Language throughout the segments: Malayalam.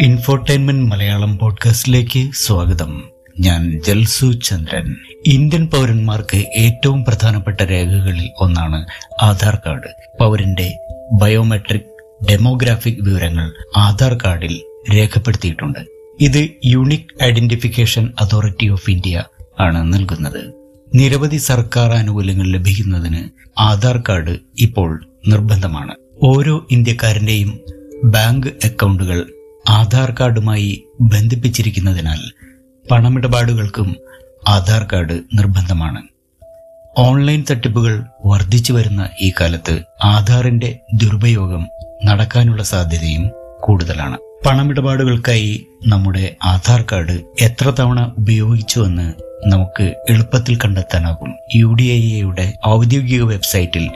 ഇൻഫോർടൈൻമെന്റ് മലയാളം പോഡ്കാസ്റ്റിലേക്ക് സ്വാഗതം. ഞാൻ ജൽസു ചന്ദ്രൻ. ഇന്ത്യൻ പൗരന്മാർക്ക് ഏറ്റവും പ്രധാനപ്പെട്ട രേഖകളിൽ ഒന്നാണ് ആധാർ കാർഡ്. പൗരന്റെ ബയോമെട്രിക് ഡെമോഗ്രാഫിക് വിവരങ്ങൾ ആധാർ കാർഡിൽ രേഖപ്പെടുത്തിയിട്ടുണ്ട്. ഇത് unique identification authority of India ആണ് നൽകുന്നത്. നിരവധി സർക്കാർ ആനുകൂല്യങ്ങൾ ലഭിക്കുന്നതിന് ആധാർ കാർഡ് ഇപ്പോൾ നിർബന്ധമാണ്. ഓരോ ഇന്ത്യക്കാരന്റെയും ബാങ്ക് അക്കൗണ്ടുകൾ ആധാർ കാർഡുമായി ബന്ധിപ്പിച്ചിരിക്കുന്നതിനാൽ പണമിടപാടുകൾക്കും ആധാർ കാർഡ് നിർബന്ധമാണ്. ഓൺലൈൻ തട്ടിപ്പുകൾ വർദ്ധിച്ചു വരുന്ന ഈ കാലത്ത് ആധാറിന്റെ ദുരുപയോഗം നടക്കാനുള്ള സാധ്യതയും കൂടുതലാണ്. പണമിടപാടുകൾക്കായി നമ്മുടെ ആധാർ കാർഡ് എത്ര തവണ ഉപയോഗിച്ചുവെന്ന് നമുക്ക് എളുപ്പത്തിൽ കണ്ടെത്താനാകും. യു ഡി ഐ എയുടെ ഔദ്യോഗിക വെബ്സൈറ്റിൽ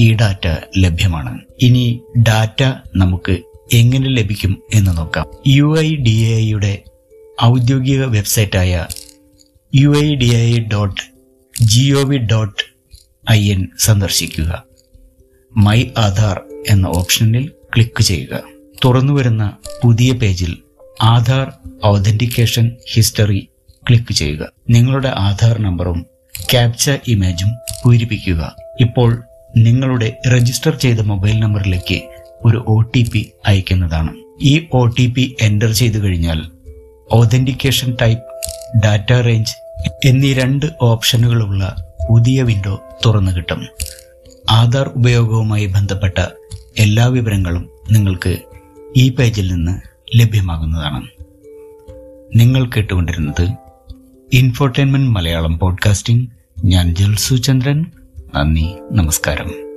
ഈ ഡാറ്റ ലഭ്യമാണ്. ഇനി ഡാറ്റ നമുക്ക് എങ്ങനെ ലഭിക്കും എന്ന് നോക്കാം. യു ഐ ഡി എയുടെ ഔദ്യോഗിക വെബ്സൈറ്റായ U I D I dot G O V dot I N സന്ദർശിക്കുക. മൈ ആധാർ എന്ന ഓപ്ഷനിൽ ക്ലിക്ക് ചെയ്യുക. തുറന്നു വരുന്ന പുതിയ പേജിൽ ആധാർ ഓതന്റിക്കേഷൻ ഹിസ്റ്ററി ക്ലിക്ക് ചെയ്യുക. നിങ്ങളുടെ ആധാർ നമ്പറും ക്യാപ്ച ഇമേജും പൂരിപ്പിക്കുക. ഇപ്പോൾ നിങ്ങളുടെ രജിസ്റ്റർ ചെയ്ത മൊബൈൽ നമ്പറിലേക്ക് ഒരു ഒ ടി പി അയക്കുന്നതാണ്. ഈ ഒ ടി പി എന്റർ ചെയ്തു കഴിഞ്ഞാൽ ഓതന്റിക്കേഷൻ ടൈപ്പ് ഡാറ്റ റേഞ്ച് എന്നീ രണ്ട് ഓപ്ഷനുകളുള്ള പുതിയ വിൻഡോ തുറന്നു കിട്ടും. ആധാർ ഉപയോഗവുമായി ബന്ധപ്പെട്ട എല്ലാ വിവരങ്ങളും നിങ്ങൾക്ക് ഈ പേജിൽ നിന്ന് ലഭ്യമാകുന്നതാണ്. നിങ്ങൾ കേട്ടുകൊണ്ടിരുന്നത് ഇൻഫോർടൈൻമെന്റ് മലയാളം പോഡ്കാസ്റ്റിംഗ് ഞാൻ ജൽസു ചന്ദ്രൻ. നന്ദി നമസ്കാരം.